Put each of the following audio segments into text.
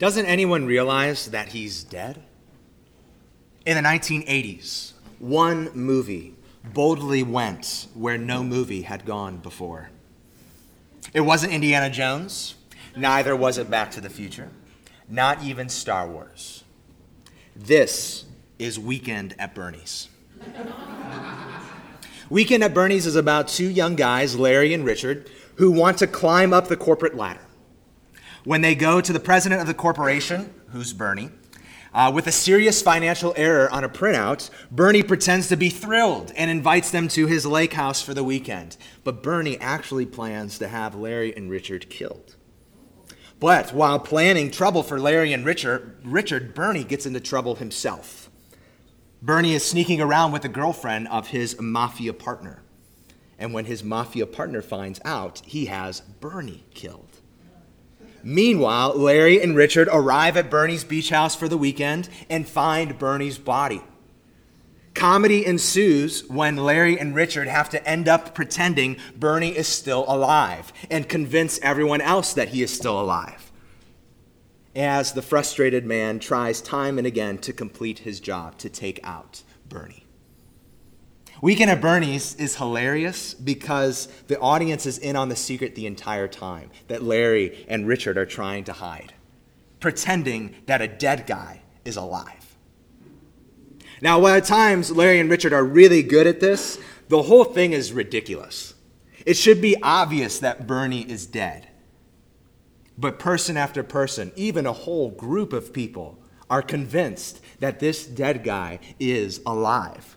Doesn't anyone realize that he's dead? In the 1980s, one movie boldly went where no movie had gone before. It wasn't Indiana Jones, neither was it Back to the Future, not even Star Wars. This is Weekend at Bernie's. Weekend at Bernie's is about two young guys, Larry and Richard, who want to climb up the corporate ladder. When they go to the president of the corporation, who's Bernie, uh, with a serious financial error on a printout, Bernie pretends to be thrilled and invites them to his lake house for the weekend. But Bernie actually plans to have Larry and Richard killed. But while planning trouble for Larry and Richard, Richard, Bernie gets into trouble himself. Bernie is sneaking around with a girlfriend of his mafia partner. And when his mafia partner finds out, he has Bernie killed. Meanwhile, Larry and Richard arrive at Bernie's beach house for the weekend and find Bernie's body. Comedy ensues when Larry and Richard have to end up pretending Bernie is still alive and convince everyone else that he is still alive. As the frustrated man tries time and again to complete his job to take out Bernie. Weekend at Bernie's is hilarious because the audience is in on the secret the entire time that Larry and Richard are trying to hide, pretending that a dead guy is alive. Now, while at times Larry and Richard are really good at this, the whole thing is ridiculous. It should be obvious that Bernie is dead. But person after person, even a whole group of people, are convinced that this dead guy is alive.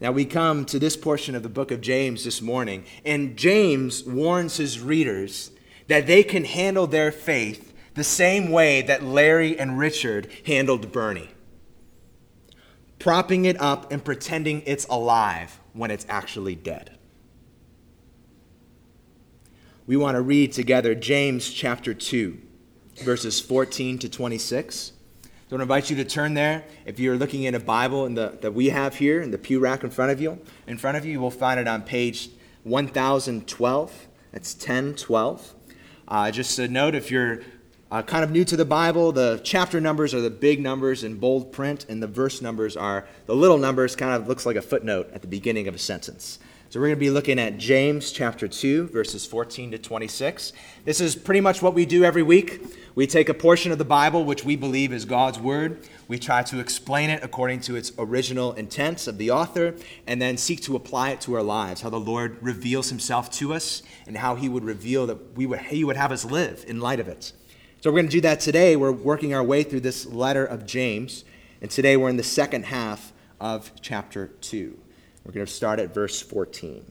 Now we come to this portion of the book of James this morning, and James warns his readers that they can handle their faith the same way that Larry and Richard handled Bernie propping it up and pretending it's alive when it's actually dead. We want to read together James chapter 2, verses 14 to 26. So I invite you to turn there. If you're looking in a Bible in the, that we have here in the pew rack in front of you, in front of you, you will find it on page 1012. That's 1012. Uh, just a note if you're uh, kind of new to the Bible, the chapter numbers are the big numbers in bold print, and the verse numbers are the little numbers, kind of looks like a footnote at the beginning of a sentence. So we're going to be looking at James chapter 2, verses 14 to 26. This is pretty much what we do every week. We take a portion of the Bible, which we believe is God's Word. We try to explain it according to its original intents of the author, and then seek to apply it to our lives, how the Lord reveals himself to us, and how he would reveal that we would, he would have us live in light of it. So we're going to do that today. We're working our way through this letter of James, and today we're in the second half of chapter 2. We're going to start at verse 14.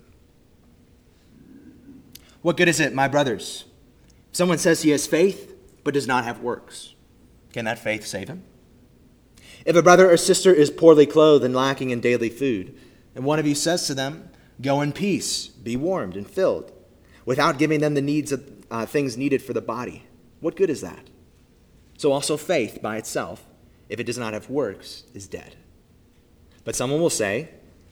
What good is it, my brothers? Someone says he has faith but does not have works, can that faith save him? If a brother or sister is poorly clothed and lacking in daily food, and one of you says to them, Go in peace, be warmed and filled, without giving them the needs of uh, things needed for the body, what good is that? So also faith by itself, if it does not have works, is dead. But someone will say,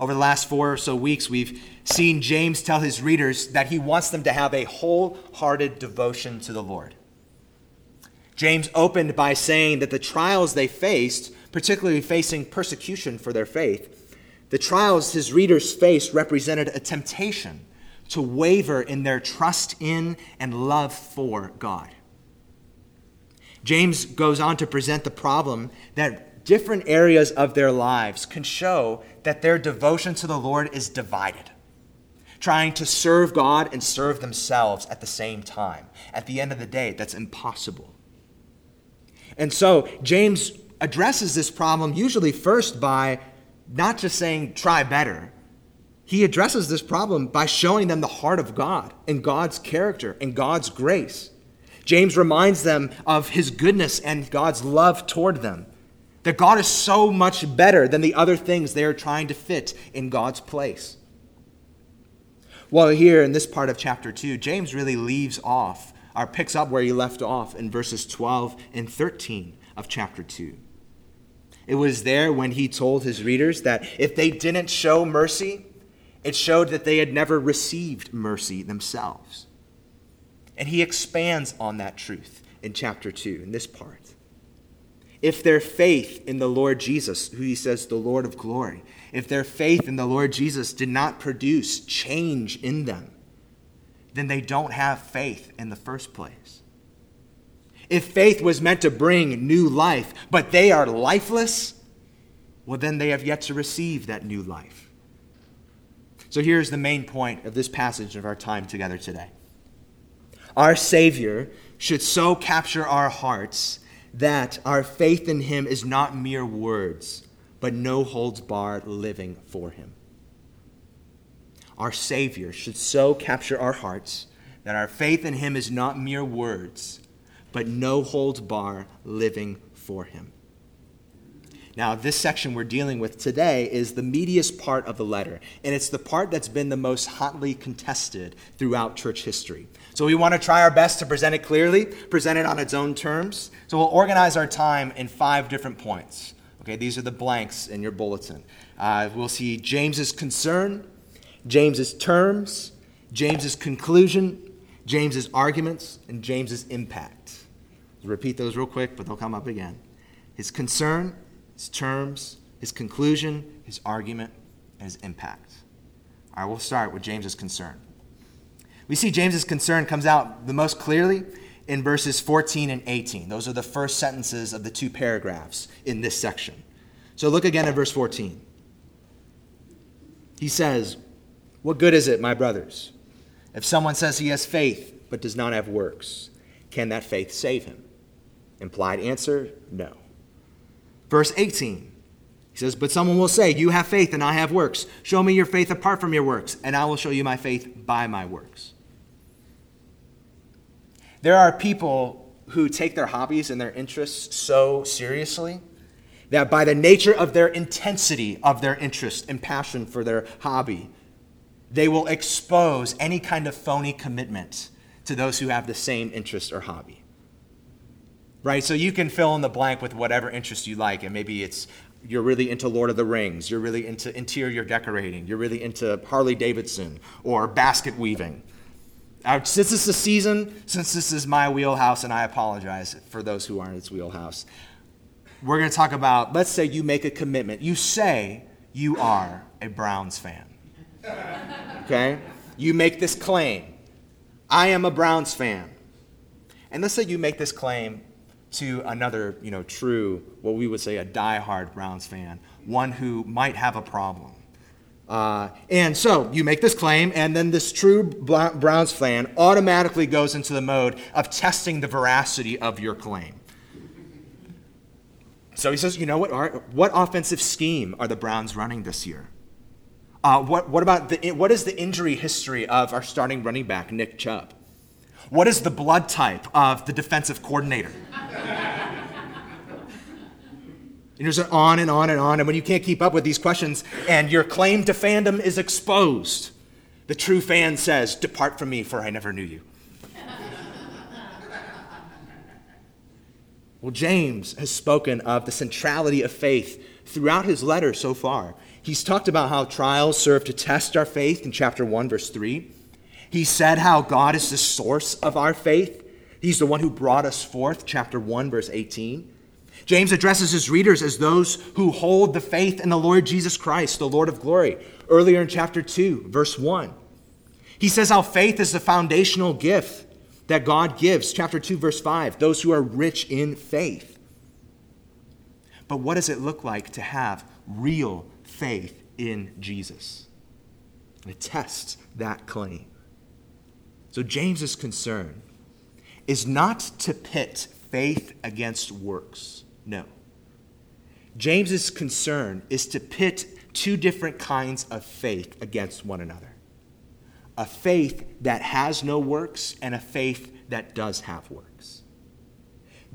Over the last four or so weeks, we've seen James tell his readers that he wants them to have a wholehearted devotion to the Lord. James opened by saying that the trials they faced, particularly facing persecution for their faith, the trials his readers faced represented a temptation to waver in their trust in and love for God. James goes on to present the problem that different areas of their lives can show that their devotion to the Lord is divided, trying to serve God and serve themselves at the same time. At the end of the day, that's impossible. And so, James addresses this problem usually first by not just saying, try better. He addresses this problem by showing them the heart of God and God's character and God's grace. James reminds them of his goodness and God's love toward them. That God is so much better than the other things they are trying to fit in God's place. Well, here in this part of chapter 2, James really leaves off, or picks up where he left off in verses 12 and 13 of chapter 2. It was there when he told his readers that if they didn't show mercy, it showed that they had never received mercy themselves. And he expands on that truth in chapter 2, in this part. If their faith in the Lord Jesus, who he says the Lord of glory, if their faith in the Lord Jesus did not produce change in them, then they don't have faith in the first place. If faith was meant to bring new life, but they are lifeless, well, then they have yet to receive that new life. So here's the main point of this passage of our time together today. Our Savior should so capture our hearts that our faith in Him is not mere words, but no holds barred living for Him. Our Savior should so capture our hearts that our faith in Him is not mere words, but no holds barred living for Him. Now, this section we're dealing with today is the meatiest part of the letter, and it's the part that's been the most hotly contested throughout church history. So, we want to try our best to present it clearly, present it on its own terms. So, we'll organize our time in five different points. Okay, these are the blanks in your bulletin. Uh, we'll see James's concern, James's terms, James's conclusion, James's arguments, and James's impact. I'll repeat those real quick, but they'll come up again. His concern, his terms, his conclusion, his argument, and his impact. All right, we'll start with James's concern. We see James's concern comes out the most clearly in verses 14 and 18. Those are the first sentences of the two paragraphs in this section. So look again at verse 14. He says, What good is it, my brothers, if someone says he has faith but does not have works? Can that faith save him? Implied answer, no. Verse 18. He says, But someone will say, You have faith and I have works. Show me your faith apart from your works, and I will show you my faith by my works. There are people who take their hobbies and their interests so seriously that by the nature of their intensity of their interest and passion for their hobby, they will expose any kind of phony commitment to those who have the same interest or hobby right? So you can fill in the blank with whatever interest you like, and maybe it's you're really into Lord of the Rings, you're really into interior decorating, you're really into Harley Davidson or basket weaving. Since this is a season, since this is my wheelhouse, and I apologize for those who aren't its wheelhouse, we're going to talk about let's say you make a commitment. You say you are a Browns fan. Okay? You make this claim I am a Browns fan. And let's say you make this claim to another, you know, true, what we would say a die-hard Browns fan, one who might have a problem. Uh, and so you make this claim, and then this true Browns fan automatically goes into the mode of testing the veracity of your claim. So he says, you know what? What offensive scheme are the Browns running this year? Uh, what, what about the, what is the injury history of our starting running back, Nick Chubb? What is the blood type of the defensive coordinator? And just on and on and on. And when you can't keep up with these questions and your claim to fandom is exposed, the true fan says, Depart from me, for I never knew you. well, James has spoken of the centrality of faith throughout his letter so far. He's talked about how trials serve to test our faith in chapter 1, verse 3. He said how God is the source of our faith. He's the one who brought us forth, chapter 1, verse 18. James addresses his readers as those who hold the faith in the Lord Jesus Christ, the Lord of glory, earlier in chapter 2, verse 1. He says how faith is the foundational gift that God gives, chapter 2, verse 5, those who are rich in faith. But what does it look like to have real faith in Jesus? It tests that claim. So James's concern is not to pit faith against works. No. James's concern is to pit two different kinds of faith against one another a faith that has no works and a faith that does have works.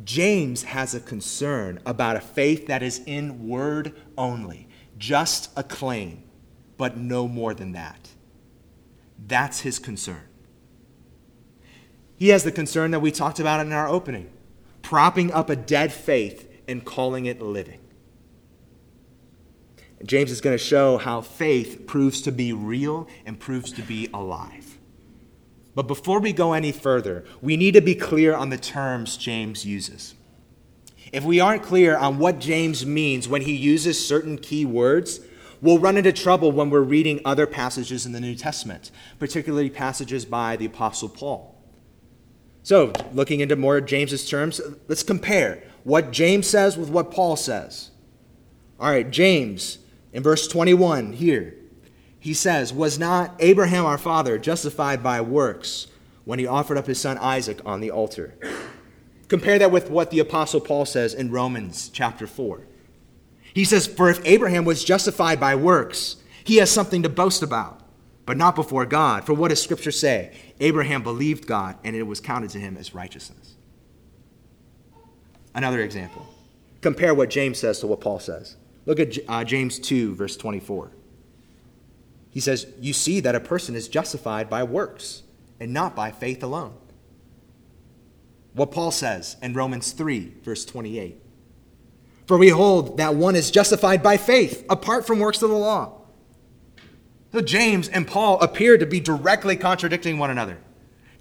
James has a concern about a faith that is in word only, just a claim, but no more than that. That's his concern. He has the concern that we talked about in our opening propping up a dead faith and calling it living. James is going to show how faith proves to be real and proves to be alive. But before we go any further, we need to be clear on the terms James uses. If we aren't clear on what James means when he uses certain key words, we'll run into trouble when we're reading other passages in the New Testament, particularly passages by the Apostle Paul. So, looking into more of James's terms, let's compare what James says with what Paul says. All right, James in verse 21 here, he says, Was not Abraham our father justified by works when he offered up his son Isaac on the altar? Compare that with what the Apostle Paul says in Romans chapter 4. He says, For if Abraham was justified by works, he has something to boast about, but not before God. For what does Scripture say? Abraham believed God, and it was counted to him as righteousness. Another example. Compare what James says to what Paul says. Look at uh, James 2, verse 24. He says, You see that a person is justified by works and not by faith alone. What Paul says in Romans 3, verse 28. For we hold that one is justified by faith apart from works of the law. So James and Paul appear to be directly contradicting one another.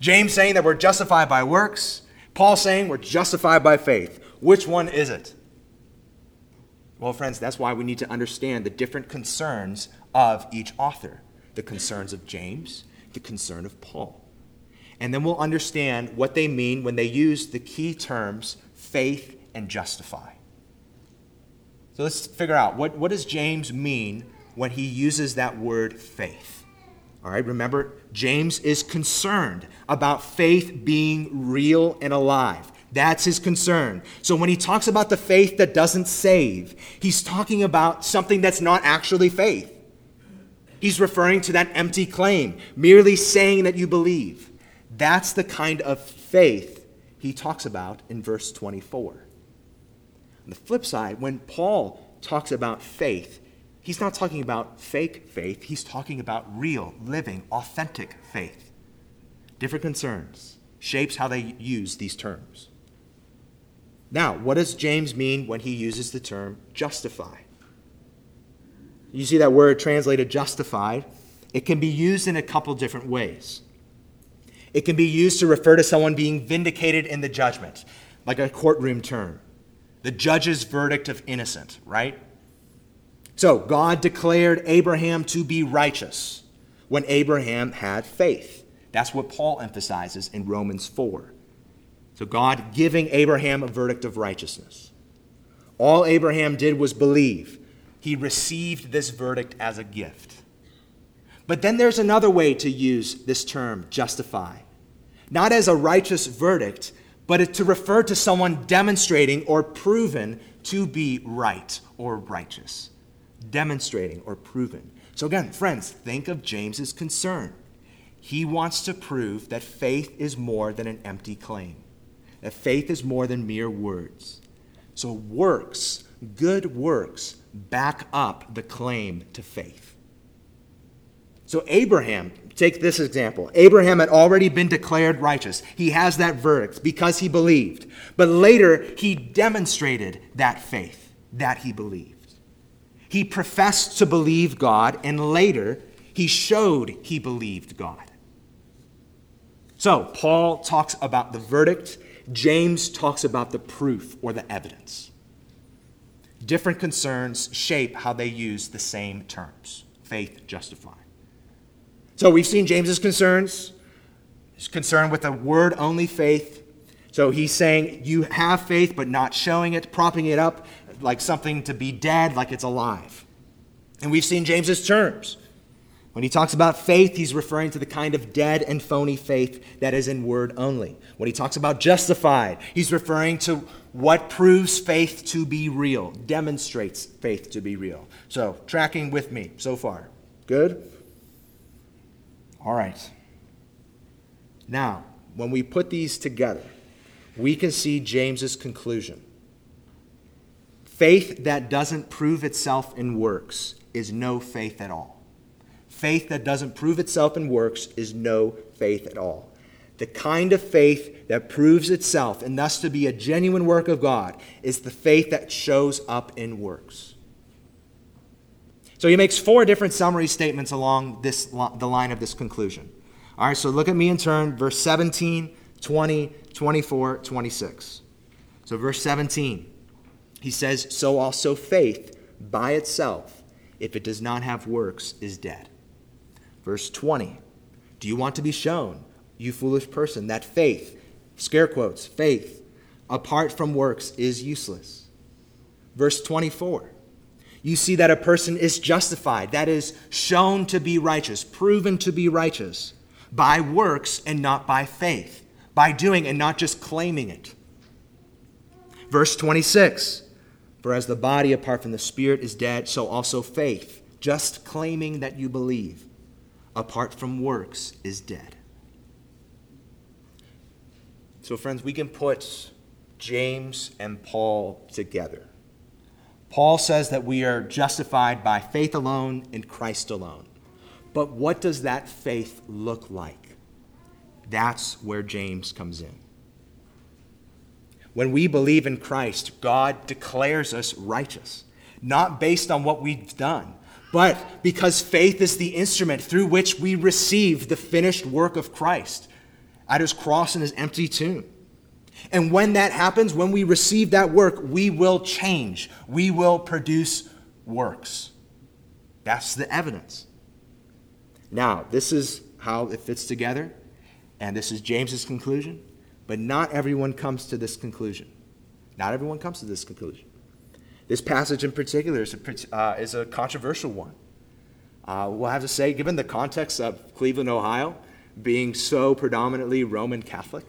James saying that we're justified by works, Paul saying we're justified by faith. Which one is it? Well, friends, that's why we need to understand the different concerns of each author the concerns of James, the concern of Paul. And then we'll understand what they mean when they use the key terms faith and justify. So let's figure out what, what does James mean when he uses that word faith? All right, remember, James is concerned about faith being real and alive. That's his concern. So when he talks about the faith that doesn't save, he's talking about something that's not actually faith. He's referring to that empty claim, merely saying that you believe. That's the kind of faith he talks about in verse 24. On the flip side, when Paul talks about faith, he's not talking about fake faith, he's talking about real, living, authentic faith. Different concerns shapes how they use these terms. Now, what does James mean when he uses the term justify? You see that word translated justified? It can be used in a couple different ways. It can be used to refer to someone being vindicated in the judgment, like a courtroom term. The judge's verdict of innocent, right? So, God declared Abraham to be righteous when Abraham had faith. That's what Paul emphasizes in Romans 4. So, God giving Abraham a verdict of righteousness. All Abraham did was believe. He received this verdict as a gift. But then there's another way to use this term, justify. Not as a righteous verdict, but to refer to someone demonstrating or proven to be right or righteous. Demonstrating or proven. So, again, friends, think of James's concern. He wants to prove that faith is more than an empty claim that faith is more than mere words. So, works, good works, back up the claim to faith. So, Abraham, take this example. Abraham had already been declared righteous. He has that verdict because he believed. But later, he demonstrated that faith that he believed. He professed to believe God, and later, he showed he believed God. So, Paul talks about the verdict James talks about the proof or the evidence. Different concerns shape how they use the same terms faith, justify. So we've seen James's concerns. his concern with a word only faith. So he's saying you have faith, but not showing it, propping it up like something to be dead, like it's alive. And we've seen James's terms. When he talks about faith, he's referring to the kind of dead and phony faith that is in word only. When he talks about justified, he's referring to what proves faith to be real, demonstrates faith to be real. So, tracking with me so far. Good? All right. Now, when we put these together, we can see James's conclusion. Faith that doesn't prove itself in works is no faith at all. Faith that doesn't prove itself in works is no faith at all. The kind of faith that proves itself and thus to be a genuine work of God is the faith that shows up in works. So he makes four different summary statements along this, the line of this conclusion. All right, so look at me in turn, verse 17, 20, 24, 26. So, verse 17, he says, So also faith by itself, if it does not have works, is dead. Verse 20, Do you want to be shown, you foolish person, that faith, scare quotes, faith, apart from works is useless? Verse 24, you see that a person is justified, that is, shown to be righteous, proven to be righteous, by works and not by faith, by doing and not just claiming it. Verse 26 For as the body apart from the spirit is dead, so also faith, just claiming that you believe, apart from works is dead. So, friends, we can put James and Paul together. Paul says that we are justified by faith alone in Christ alone. But what does that faith look like? That's where James comes in. When we believe in Christ, God declares us righteous, not based on what we've done, but because faith is the instrument through which we receive the finished work of Christ at his cross and his empty tomb. And when that happens, when we receive that work, we will change. We will produce works. That's the evidence. Now, this is how it fits together, and this is James's conclusion, but not everyone comes to this conclusion. Not everyone comes to this conclusion. This passage in particular is a, uh, is a controversial one. Uh, we'll have to say, given the context of Cleveland, Ohio, being so predominantly Roman Catholic,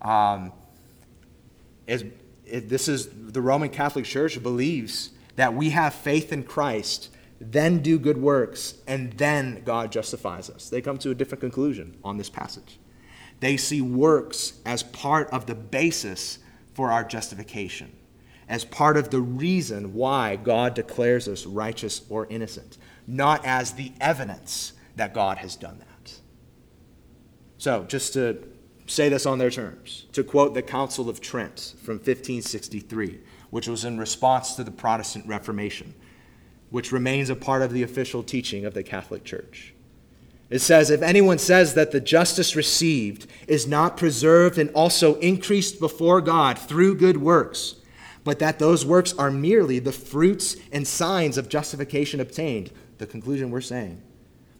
um, is, it, this is the Roman Catholic Church believes that we have faith in Christ, then do good works, and then God justifies us. They come to a different conclusion on this passage. They see works as part of the basis for our justification as part of the reason why God declares us righteous or innocent, not as the evidence that God has done that. So, just to say this on their terms, to quote the Council of Trent from 1563, which was in response to the Protestant Reformation, which remains a part of the official teaching of the Catholic Church. It says, If anyone says that the justice received is not preserved and also increased before God through good works, but that those works are merely the fruits and signs of justification obtained, the conclusion we're saying,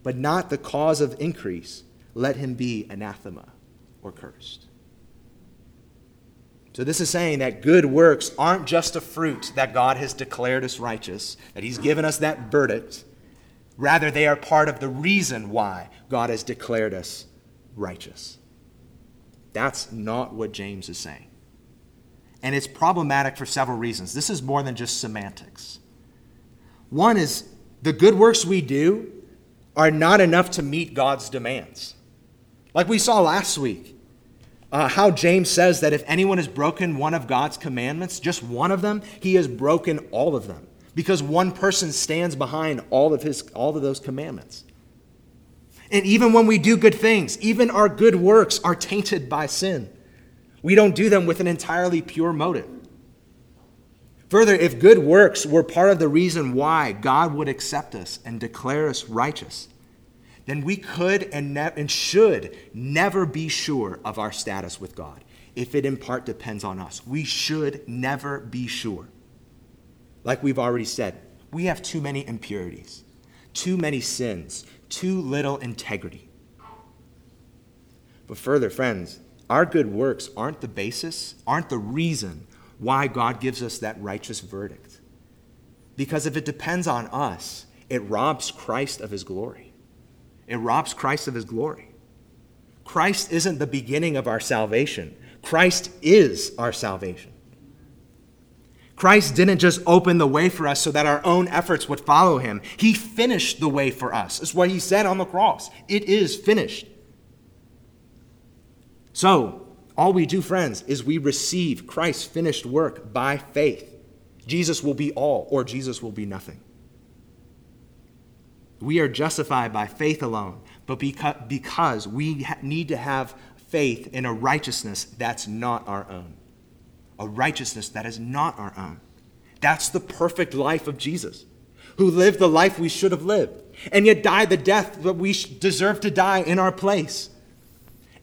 but not the cause of increase, let him be anathema or cursed. So, this is saying that good works aren't just a fruit that God has declared us righteous, that He's given us that verdict. Rather, they are part of the reason why God has declared us righteous. That's not what James is saying. And it's problematic for several reasons. This is more than just semantics. One is the good works we do are not enough to meet God's demands. Like we saw last week, uh, how James says that if anyone has broken one of God's commandments, just one of them, he has broken all of them because one person stands behind all of his all of those commandments. And even when we do good things, even our good works are tainted by sin. We don't do them with an entirely pure motive. Further, if good works were part of the reason why God would accept us and declare us righteous, then we could and, ne- and should never be sure of our status with God if it in part depends on us. We should never be sure. Like we've already said, we have too many impurities, too many sins, too little integrity. But further, friends, our good works aren't the basis, aren't the reason why God gives us that righteous verdict. Because if it depends on us, it robs Christ of his glory. It robs Christ of his glory. Christ isn't the beginning of our salvation, Christ is our salvation. Christ didn't just open the way for us so that our own efforts would follow him. He finished the way for us. It's what he said on the cross. It is finished. So, all we do, friends, is we receive Christ's finished work by faith. Jesus will be all, or Jesus will be nothing. We are justified by faith alone, but because we need to have faith in a righteousness that's not our own. A righteousness that is not our own. That's the perfect life of Jesus, who lived the life we should have lived, and yet died the death that we deserve to die in our place.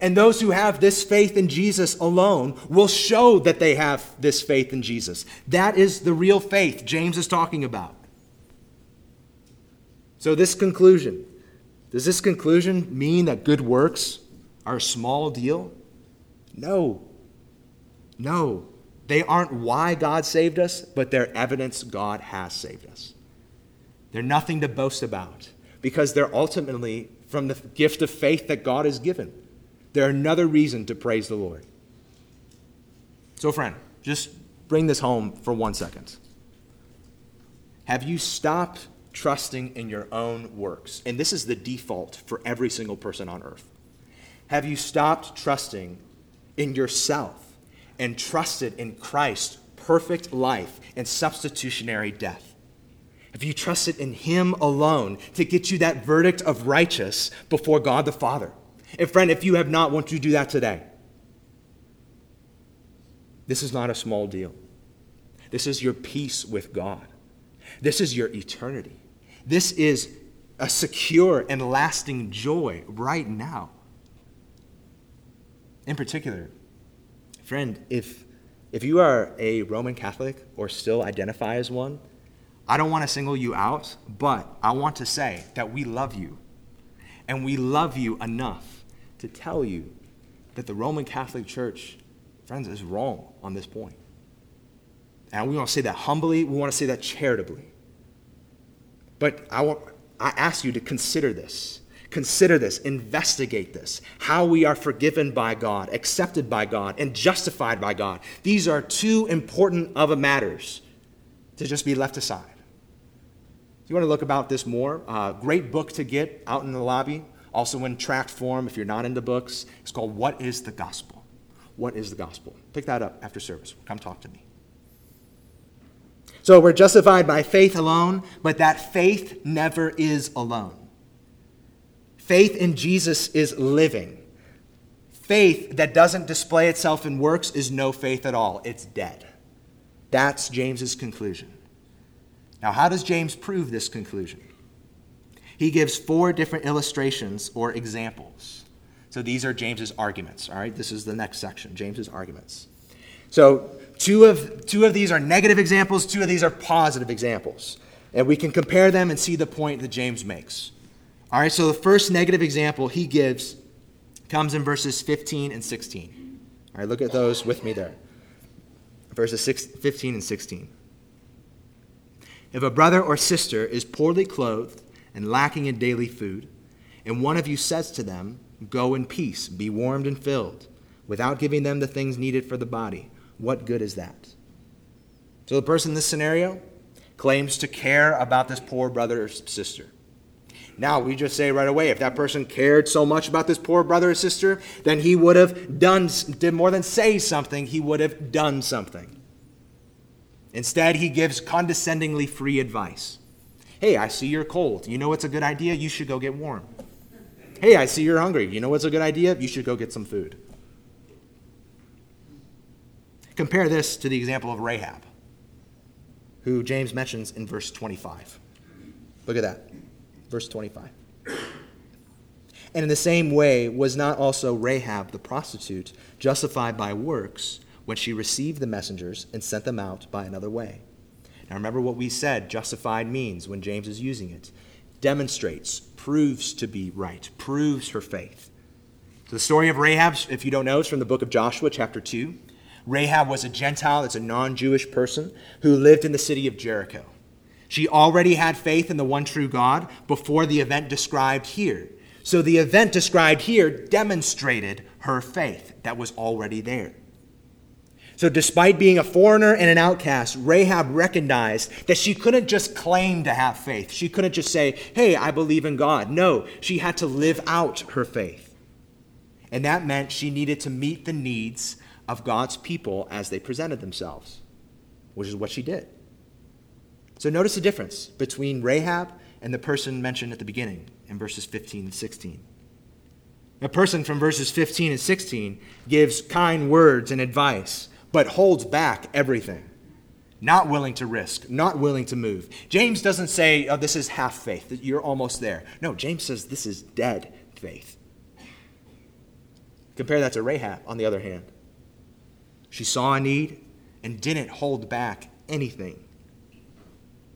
And those who have this faith in Jesus alone will show that they have this faith in Jesus. That is the real faith James is talking about. So, this conclusion does this conclusion mean that good works are a small deal? No. No. They aren't why God saved us, but they're evidence God has saved us. They're nothing to boast about because they're ultimately from the gift of faith that God has given. They're another reason to praise the Lord. So, friend, just bring this home for one second. Have you stopped trusting in your own works? And this is the default for every single person on earth. Have you stopped trusting in yourself and trusted in Christ's perfect life and substitutionary death? Have you trusted in Him alone to get you that verdict of righteous before God the Father? And friend, if you have not, won't you do that today? This is not a small deal. This is your peace with God. This is your eternity. This is a secure and lasting joy right now. In particular, friend, if, if you are a Roman Catholic or still identify as one, I don't want to single you out, but I want to say that we love you. And we love you enough to tell you that the Roman Catholic Church, friends, is wrong on this point. And we want to say that humbly, we want to say that charitably. But I, want, I ask you to consider this. Consider this, investigate this, how we are forgiven by God, accepted by God, and justified by God. These are too important of a matters to just be left aside. If you want to look about this more, uh, great book to get out in the lobby also in tract form, if you're not into books, it's called What is the Gospel? What is the Gospel? Pick that up after service. Come talk to me. So we're justified by faith alone, but that faith never is alone. Faith in Jesus is living. Faith that doesn't display itself in works is no faith at all, it's dead. That's James's conclusion. Now, how does James prove this conclusion? he gives four different illustrations or examples. So these are James's arguments, all right? This is the next section, James's arguments. So two of, two of these are negative examples, two of these are positive examples. And we can compare them and see the point that James makes. All right, so the first negative example he gives comes in verses 15 and 16. All right, look at those with me there. Verses 6, 15 and 16. If a brother or sister is poorly clothed, and lacking in daily food, and one of you says to them, Go in peace, be warmed and filled, without giving them the things needed for the body, what good is that? So the person in this scenario claims to care about this poor brother or sister. Now, we just say right away, if that person cared so much about this poor brother or sister, then he would have done, did more than say something, he would have done something. Instead, he gives condescendingly free advice. Hey, I see you're cold. You know what's a good idea? You should go get warm. Hey, I see you're hungry. You know what's a good idea? You should go get some food. Compare this to the example of Rahab, who James mentions in verse 25. Look at that. Verse 25. And in the same way, was not also Rahab the prostitute justified by works when she received the messengers and sent them out by another way? Now remember what we said justified means when James is using it demonstrates, proves to be right, proves her faith. So the story of Rahab, if you don't know, is from the book of Joshua, chapter 2. Rahab was a Gentile, it's a non Jewish person who lived in the city of Jericho. She already had faith in the one true God before the event described here. So the event described here demonstrated her faith that was already there. So, despite being a foreigner and an outcast, Rahab recognized that she couldn't just claim to have faith. She couldn't just say, Hey, I believe in God. No, she had to live out her faith. And that meant she needed to meet the needs of God's people as they presented themselves, which is what she did. So, notice the difference between Rahab and the person mentioned at the beginning in verses 15 and 16. A person from verses 15 and 16 gives kind words and advice but holds back everything. Not willing to risk, not willing to move. James doesn't say, oh, this is half faith, that you're almost there. No, James says this is dead faith. Compare that to Rahab, on the other hand. She saw a need and didn't hold back anything.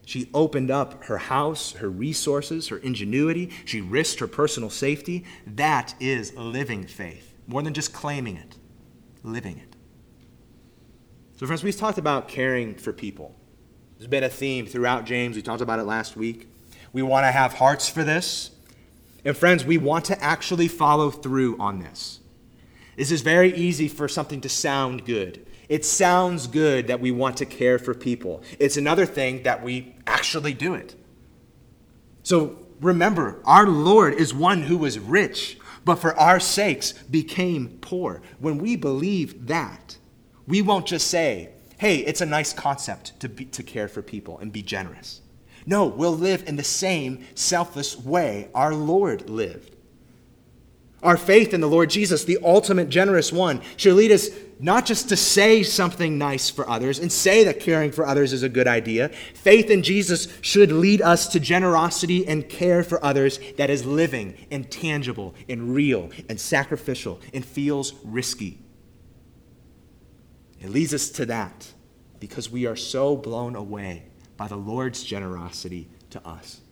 She opened up her house, her resources, her ingenuity. She risked her personal safety. That is living faith, more than just claiming it, living it. So, friends, we've talked about caring for people. There's been a theme throughout James. We talked about it last week. We want to have hearts for this. And, friends, we want to actually follow through on this. This is very easy for something to sound good. It sounds good that we want to care for people. It's another thing that we actually do it. So remember, our Lord is one who was rich, but for our sakes became poor. When we believe that, we won't just say, hey, it's a nice concept to, be, to care for people and be generous. No, we'll live in the same selfless way our Lord lived. Our faith in the Lord Jesus, the ultimate generous one, should lead us not just to say something nice for others and say that caring for others is a good idea. Faith in Jesus should lead us to generosity and care for others that is living and tangible and real and sacrificial and feels risky. It leads us to that because we are so blown away by the Lord's generosity to us.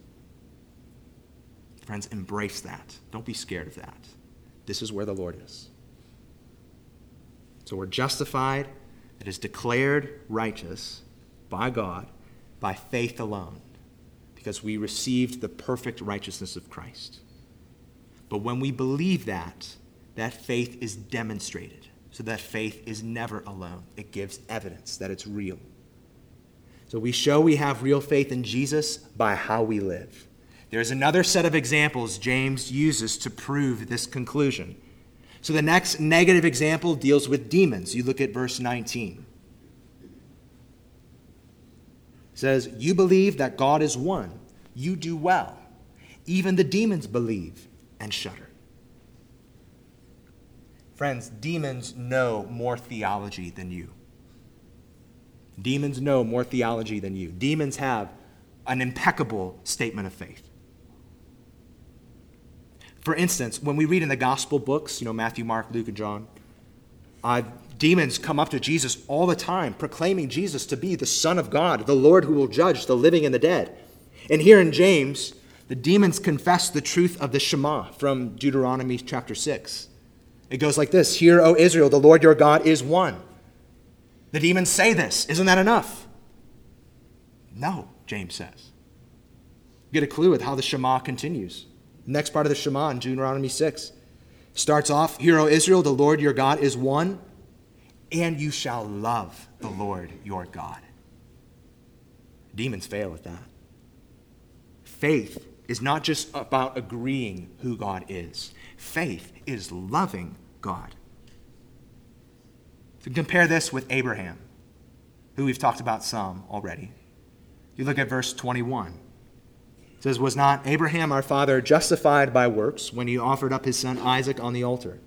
Friends, embrace that. Don't be scared of that. This is where the Lord is. So we're justified, it is declared righteous by God by faith alone, because we received the perfect righteousness of Christ. But when we believe that, that faith is demonstrated. So that faith is never alone, it gives evidence that it's real. So we show we have real faith in Jesus by how we live. There's another set of examples James uses to prove this conclusion. So the next negative example deals with demons. You look at verse 19. It says, You believe that God is one. You do well. Even the demons believe and shudder. Friends, demons know more theology than you. Demons know more theology than you. Demons have an impeccable statement of faith. For instance, when we read in the gospel books, you know, Matthew, Mark, Luke, and John, uh, demons come up to Jesus all the time, proclaiming Jesus to be the Son of God, the Lord who will judge the living and the dead. And here in James, the demons confess the truth of the Shema from Deuteronomy chapter 6. It goes like this Hear, O Israel, the Lord your God is one. The demons say this. Isn't that enough? No, James says. Get a clue with how the Shema continues. Next part of the Shema in Deuteronomy 6 starts off Hear, O Israel, the Lord your God is one, and you shall love the Lord your God. Demons fail at that. Faith is not just about agreeing who God is, faith is loving God. So compare this with Abraham, who we've talked about some already. You look at verse 21. It says, Was not Abraham our father justified by works when he offered up his son Isaac on the altar?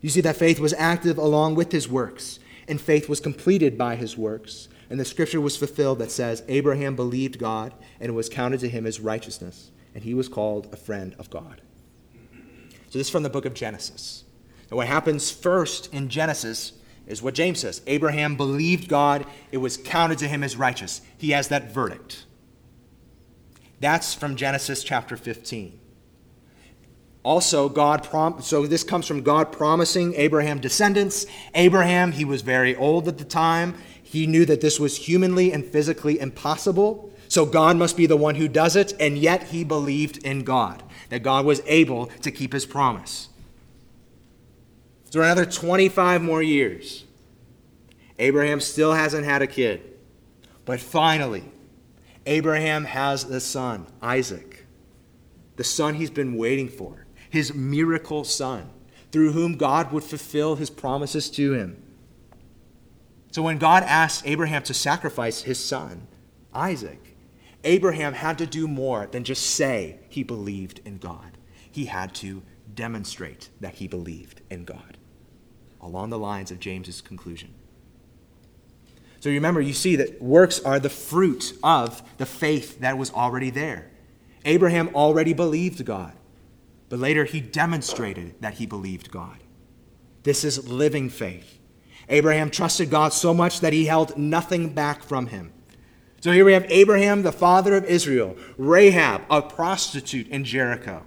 You see that faith was active along with his works, and faith was completed by his works. And the scripture was fulfilled that says, Abraham believed God, and it was counted to him as righteousness, and he was called a friend of God. So this is from the book of Genesis. And what happens first in Genesis is what James says Abraham believed God, it was counted to him as righteous. He has that verdict. That's from Genesis chapter 15. Also, God prom- so this comes from God promising Abraham descendants. Abraham, he was very old at the time. He knew that this was humanly and physically impossible. So God must be the one who does it, and yet he believed in God, that God was able to keep his promise. So another 25 more years. Abraham still hasn't had a kid. But finally, Abraham has the son, Isaac, the son he's been waiting for, his miracle son, through whom God would fulfill his promises to him. So when God asked Abraham to sacrifice his son, Isaac, Abraham had to do more than just say he believed in God. He had to demonstrate that he believed in God, along the lines of James's conclusion. So remember, you see that works are the fruit of the faith that was already there. Abraham already believed God, but later he demonstrated that he believed God. This is living faith. Abraham trusted God so much that he held nothing back from him. So here we have Abraham, the father of Israel, Rahab, a prostitute in Jericho.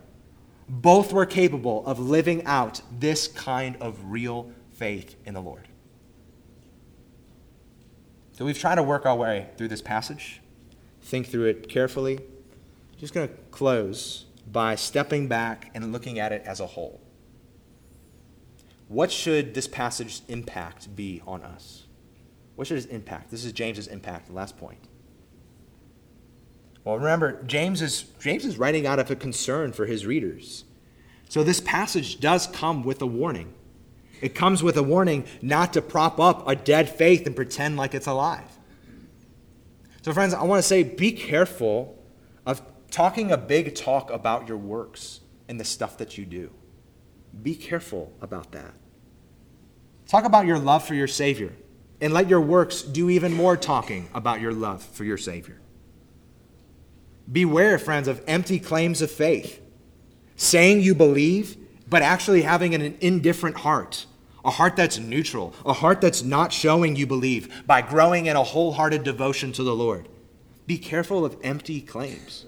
Both were capable of living out this kind of real faith in the Lord. So we've tried to work our way through this passage, think through it carefully. Just going to close by stepping back and looking at it as a whole. What should this passage impact be on us? What should its impact? This is James's impact, the last point. Well, remember, James is, James is writing out of a concern for his readers. So this passage does come with a warning. It comes with a warning not to prop up a dead faith and pretend like it's alive. So, friends, I want to say be careful of talking a big talk about your works and the stuff that you do. Be careful about that. Talk about your love for your Savior, and let your works do even more talking about your love for your Savior. Beware, friends, of empty claims of faith, saying you believe but actually having an indifferent heart, a heart that's neutral, a heart that's not showing you believe by growing in a wholehearted devotion to the Lord. Be careful of empty claims.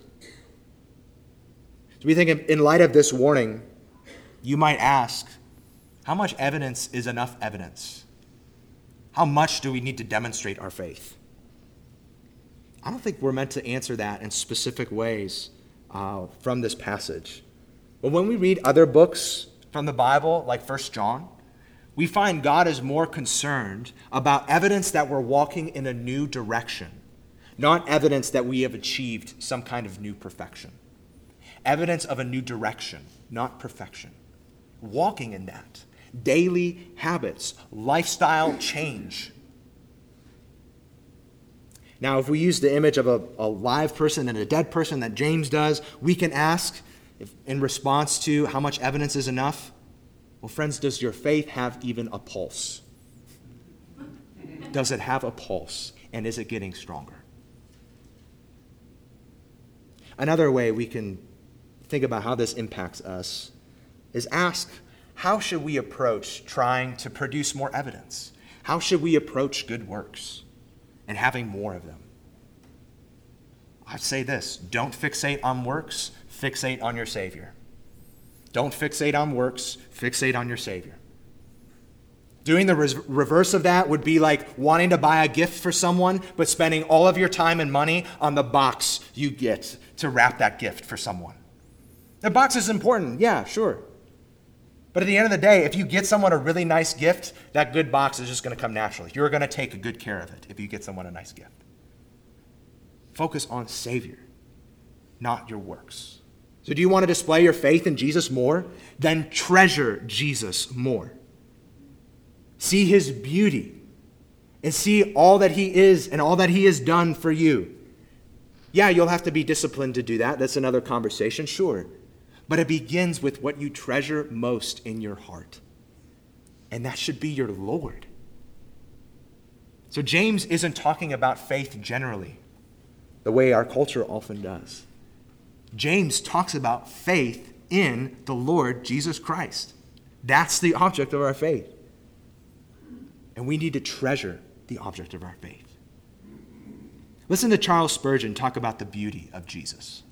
So we think in light of this warning, you might ask, how much evidence is enough evidence? How much do we need to demonstrate our faith? I don't think we're meant to answer that in specific ways uh, from this passage. But when we read other books from the Bible, like 1 John, we find God is more concerned about evidence that we're walking in a new direction, not evidence that we have achieved some kind of new perfection. Evidence of a new direction, not perfection. Walking in that. Daily habits, lifestyle change. Now, if we use the image of a, a live person and a dead person that James does, we can ask if, in response to how much evidence is enough? Well, friends, does your faith have even a pulse? Does it have a pulse? And is it getting stronger? Another way we can think about how this impacts us is ask how should we approach trying to produce more evidence? How should we approach good works and having more of them? I'd say this don't fixate on works, fixate on your Savior. Don't fixate on works, fixate on your Savior. Doing the reverse of that would be like wanting to buy a gift for someone, but spending all of your time and money on the box you get to wrap that gift for someone. The box is important, yeah, sure. But at the end of the day, if you get someone a really nice gift, that good box is just going to come naturally. You're going to take good care of it if you get someone a nice gift. Focus on Savior, not your works. So, do you want to display your faith in Jesus more? Then treasure Jesus more. See his beauty and see all that he is and all that he has done for you. Yeah, you'll have to be disciplined to do that. That's another conversation, sure. But it begins with what you treasure most in your heart. And that should be your Lord. So, James isn't talking about faith generally, the way our culture often does. James talks about faith in the Lord Jesus Christ. That's the object of our faith. And we need to treasure the object of our faith. Listen to Charles Spurgeon talk about the beauty of Jesus.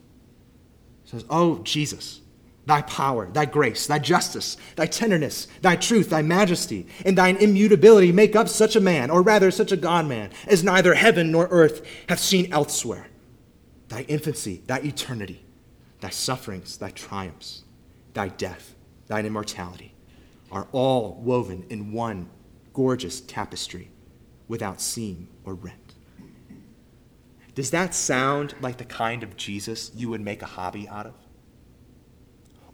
He says, Oh, Jesus, thy power, thy grace, thy justice, thy tenderness, thy truth, thy majesty, and thine immutability make up such a man, or rather such a God man, as neither heaven nor earth have seen elsewhere. Thy infancy, thy eternity, thy sufferings, thy triumphs, thy death, thine immortality are all woven in one gorgeous tapestry without seam or rent. Does that sound like the kind of Jesus you would make a hobby out of?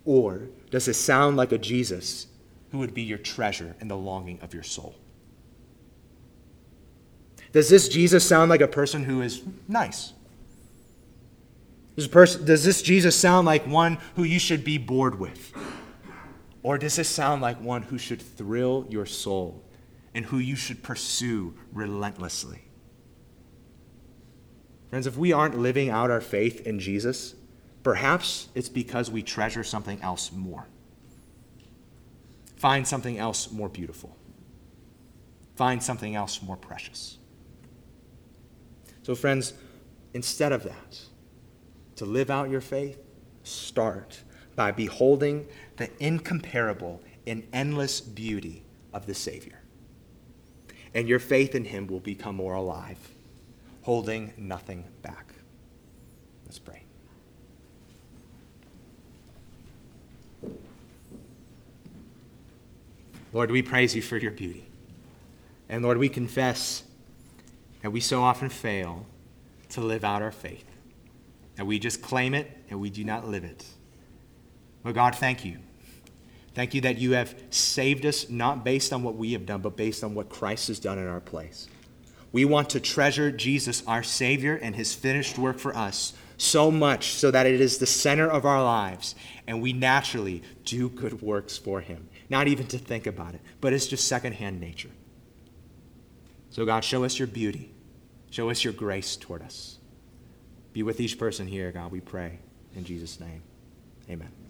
Or does it sound like a Jesus who would be your treasure and the longing of your soul? Does this Jesus sound like a person who is nice? Does, person, does this Jesus sound like one who you should be bored with? Or does this sound like one who should thrill your soul and who you should pursue relentlessly? Friends, if we aren't living out our faith in Jesus, Perhaps it's because we treasure something else more. Find something else more beautiful. Find something else more precious. So, friends, instead of that, to live out your faith, start by beholding the incomparable and endless beauty of the Savior. And your faith in Him will become more alive, holding nothing back. Let's pray. Lord, we praise you for your beauty. And Lord, we confess that we so often fail to live out our faith, that we just claim it and we do not live it. But God, thank you. Thank you that you have saved us not based on what we have done, but based on what Christ has done in our place. We want to treasure Jesus, our Savior, and his finished work for us so much so that it is the center of our lives, and we naturally do good works for him not even to think about it, but it's just secondhand nature. So, God, show us your beauty. Show us your grace toward us. Be with each person here, God, we pray. In Jesus' name, amen.